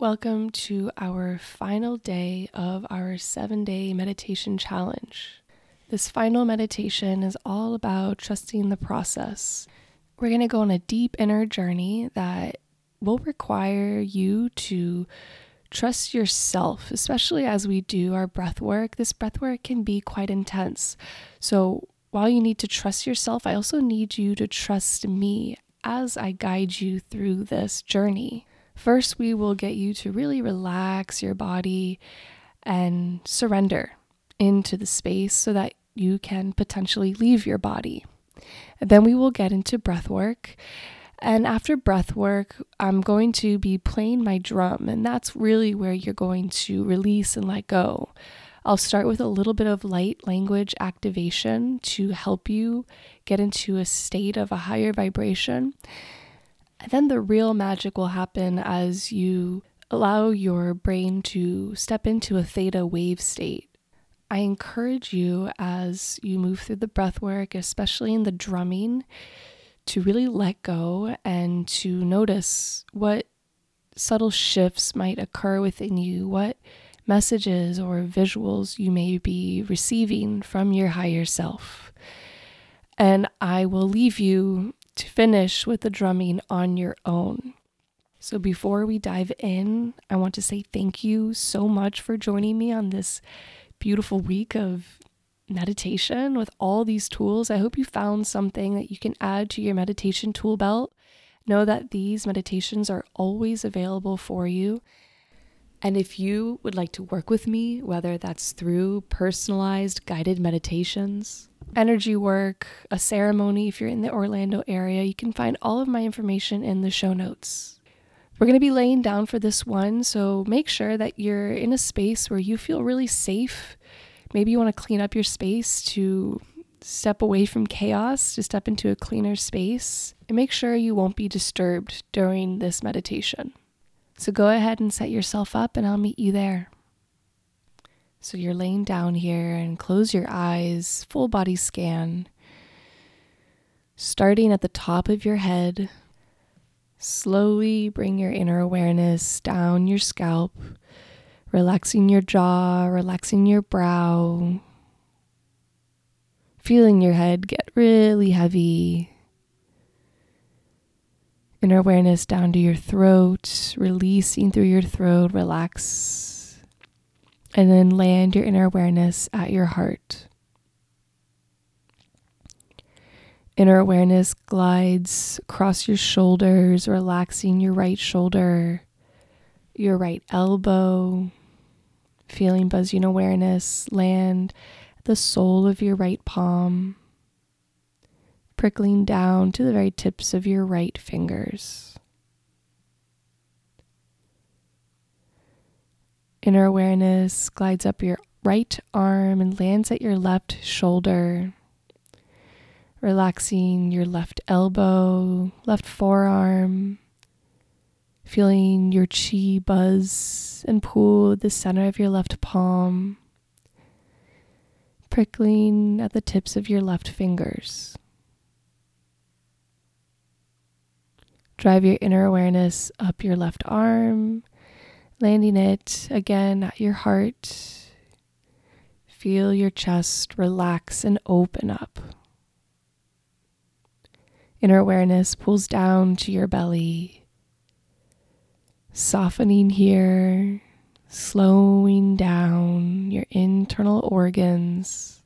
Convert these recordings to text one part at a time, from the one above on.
Welcome to our final day of our seven day meditation challenge. This final meditation is all about trusting the process. We're going to go on a deep inner journey that will require you to trust yourself, especially as we do our breath work. This breath work can be quite intense. So, while you need to trust yourself, I also need you to trust me as I guide you through this journey. First, we will get you to really relax your body and surrender into the space so that you can potentially leave your body. Then we will get into breath work. And after breath work, I'm going to be playing my drum, and that's really where you're going to release and let go. I'll start with a little bit of light language activation to help you get into a state of a higher vibration. And then the real magic will happen as you allow your brain to step into a theta wave state. I encourage you as you move through the breath work, especially in the drumming, to really let go and to notice what subtle shifts might occur within you, what messages or visuals you may be receiving from your higher self. And I will leave you to finish with the drumming on your own. So, before we dive in, I want to say thank you so much for joining me on this beautiful week of meditation with all these tools. I hope you found something that you can add to your meditation tool belt. Know that these meditations are always available for you. And if you would like to work with me, whether that's through personalized guided meditations, energy work, a ceremony if you're in the Orlando area, you can find all of my information in the show notes. We're going to be laying down for this one, so make sure that you're in a space where you feel really safe. Maybe you want to clean up your space to step away from chaos, to step into a cleaner space, and make sure you won't be disturbed during this meditation. So go ahead and set yourself up, and I'll meet you there. So you're laying down here and close your eyes, full body scan. Starting at the top of your head, slowly bring your inner awareness down your scalp, relaxing your jaw, relaxing your brow, feeling your head get really heavy. Inner awareness down to your throat, releasing through your throat, relax and then land your inner awareness at your heart. Inner awareness glides across your shoulders, relaxing your right shoulder, your right elbow, feeling buzzing awareness land at the sole of your right palm, prickling down to the very tips of your right fingers. Inner awareness glides up your right arm and lands at your left shoulder, relaxing your left elbow, left forearm, feeling your chi buzz and pool the center of your left palm, prickling at the tips of your left fingers. Drive your inner awareness up your left arm landing it again at your heart. Feel your chest relax and open up. Inner awareness pulls down to your belly, softening here, slowing down your internal organs.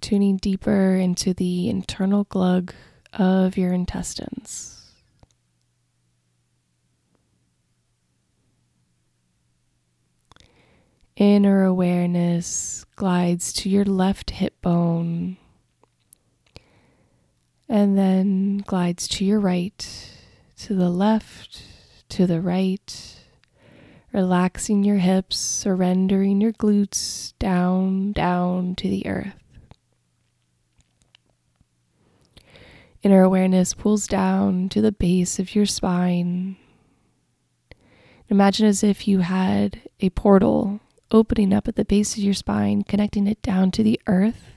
Tuning deeper into the internal glug of your intestines. Inner awareness glides to your left hip bone and then glides to your right, to the left, to the right, relaxing your hips, surrendering your glutes down, down to the earth. Inner awareness pulls down to the base of your spine. Imagine as if you had a portal opening up at the base of your spine, connecting it down to the earth.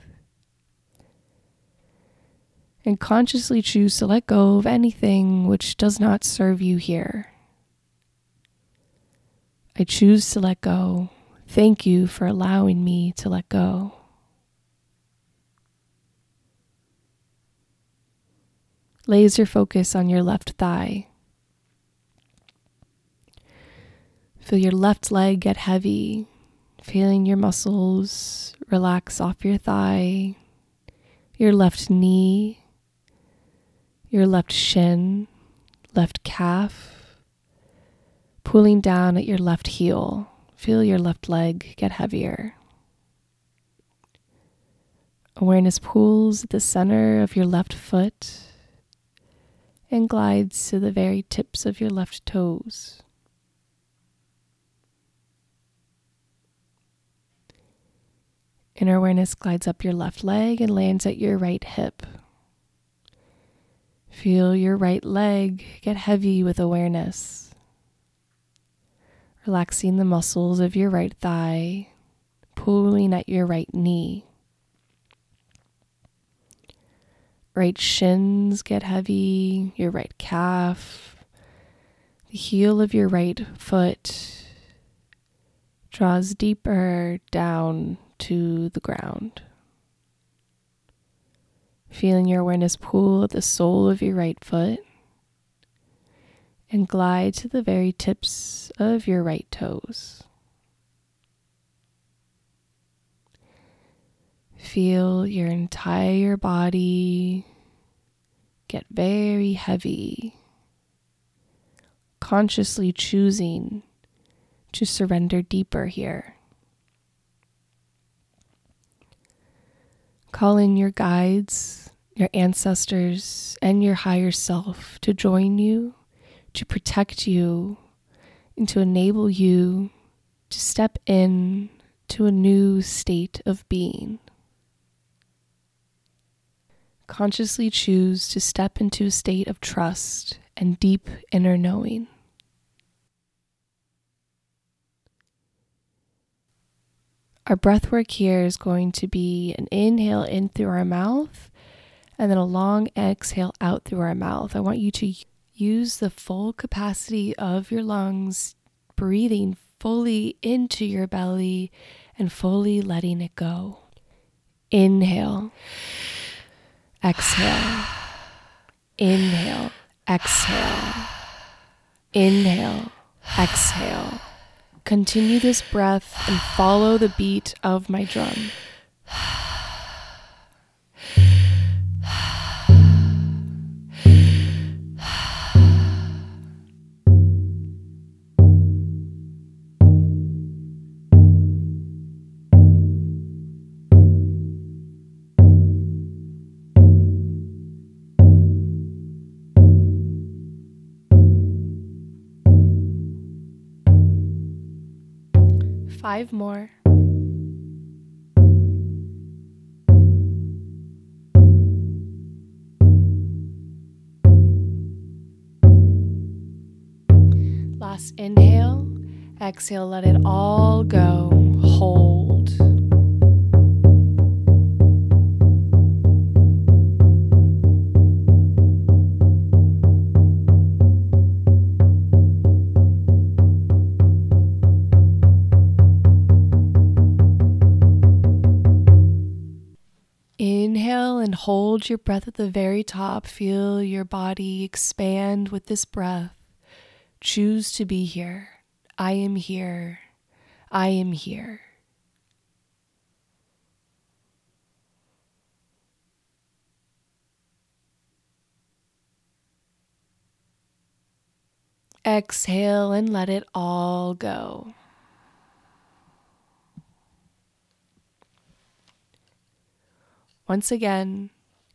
and consciously choose to let go of anything which does not serve you here. I choose to let go. Thank you for allowing me to let go. Laser focus on your left thigh. Feel your left leg get heavy, feeling your muscles relax off your thigh, your left knee, your left shin, left calf, pulling down at your left heel. Feel your left leg get heavier. Awareness pulls at the center of your left foot and glides to the very tips of your left toes. Inner awareness glides up your left leg and lands at your right hip. Feel your right leg get heavy with awareness. Relaxing the muscles of your right thigh, pulling at your right knee. Right shins get heavy, your right calf, the heel of your right foot draws deeper down to the ground. Feeling your awareness pull at the sole of your right foot and glide to the very tips of your right toes. Feel your entire body get very heavy, consciously choosing to surrender deeper here. Call in your guides, your ancestors, and your higher self to join you, to protect you, and to enable you to step in to a new state of being consciously choose to step into a state of trust and deep inner knowing. Our breath work here is going to be an inhale in through our mouth and then a long exhale out through our mouth. I want you to use the full capacity of your lungs, breathing fully into your belly and fully letting it go. Inhale. Exhale. Inhale. Exhale. Inhale. Exhale. Continue this breath and follow the beat of my drum. Five more. Last inhale, exhale, let it all go. Hold your breath at the very top. Feel your body expand with this breath. Choose to be here. I am here. I am here. Exhale and let it all go. Once again,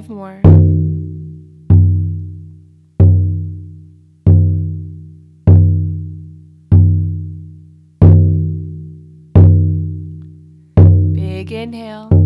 Five more. Big inhale.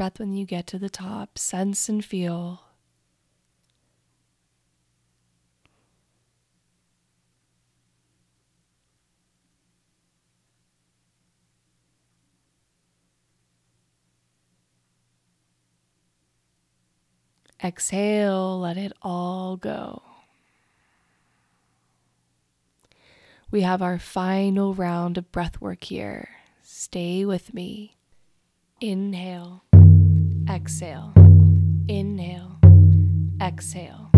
Breath when you get to the top. Sense and feel. Exhale, let it all go. We have our final round of breath work here. Stay with me. Inhale, exhale, inhale, exhale.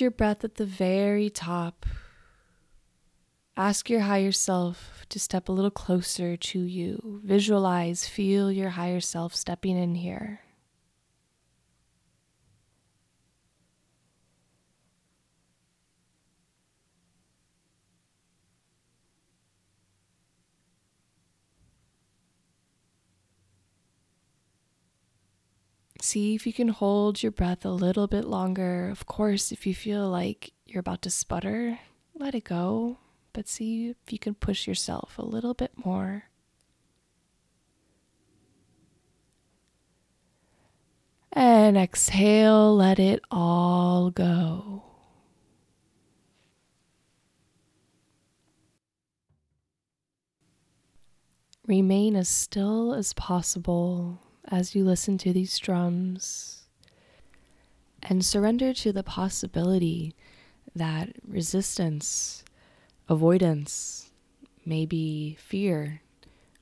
Your breath at the very top. Ask your higher self to step a little closer to you. Visualize, feel your higher self stepping in here. See if you can hold your breath a little bit longer. Of course, if you feel like you're about to sputter, let it go, but see if you can push yourself a little bit more. And exhale, let it all go. Remain as still as possible as you listen to these drums and surrender to the possibility that resistance, avoidance, maybe fear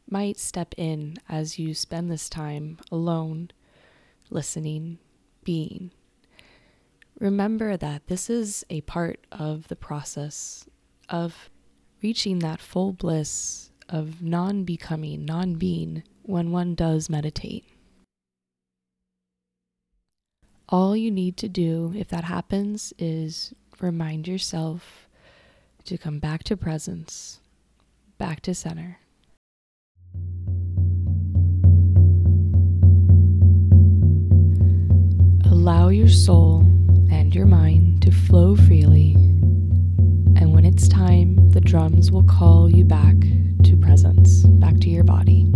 might step in as you spend this time alone, listening, being. Remember that this is a part of the process of reaching that full bliss of non becoming, non being when one does meditate. All you need to do if that happens is remind yourself to come back to presence, back to center. Allow your soul and your mind to flow freely, and when it's time, the drums will call you back to presence, back to your body.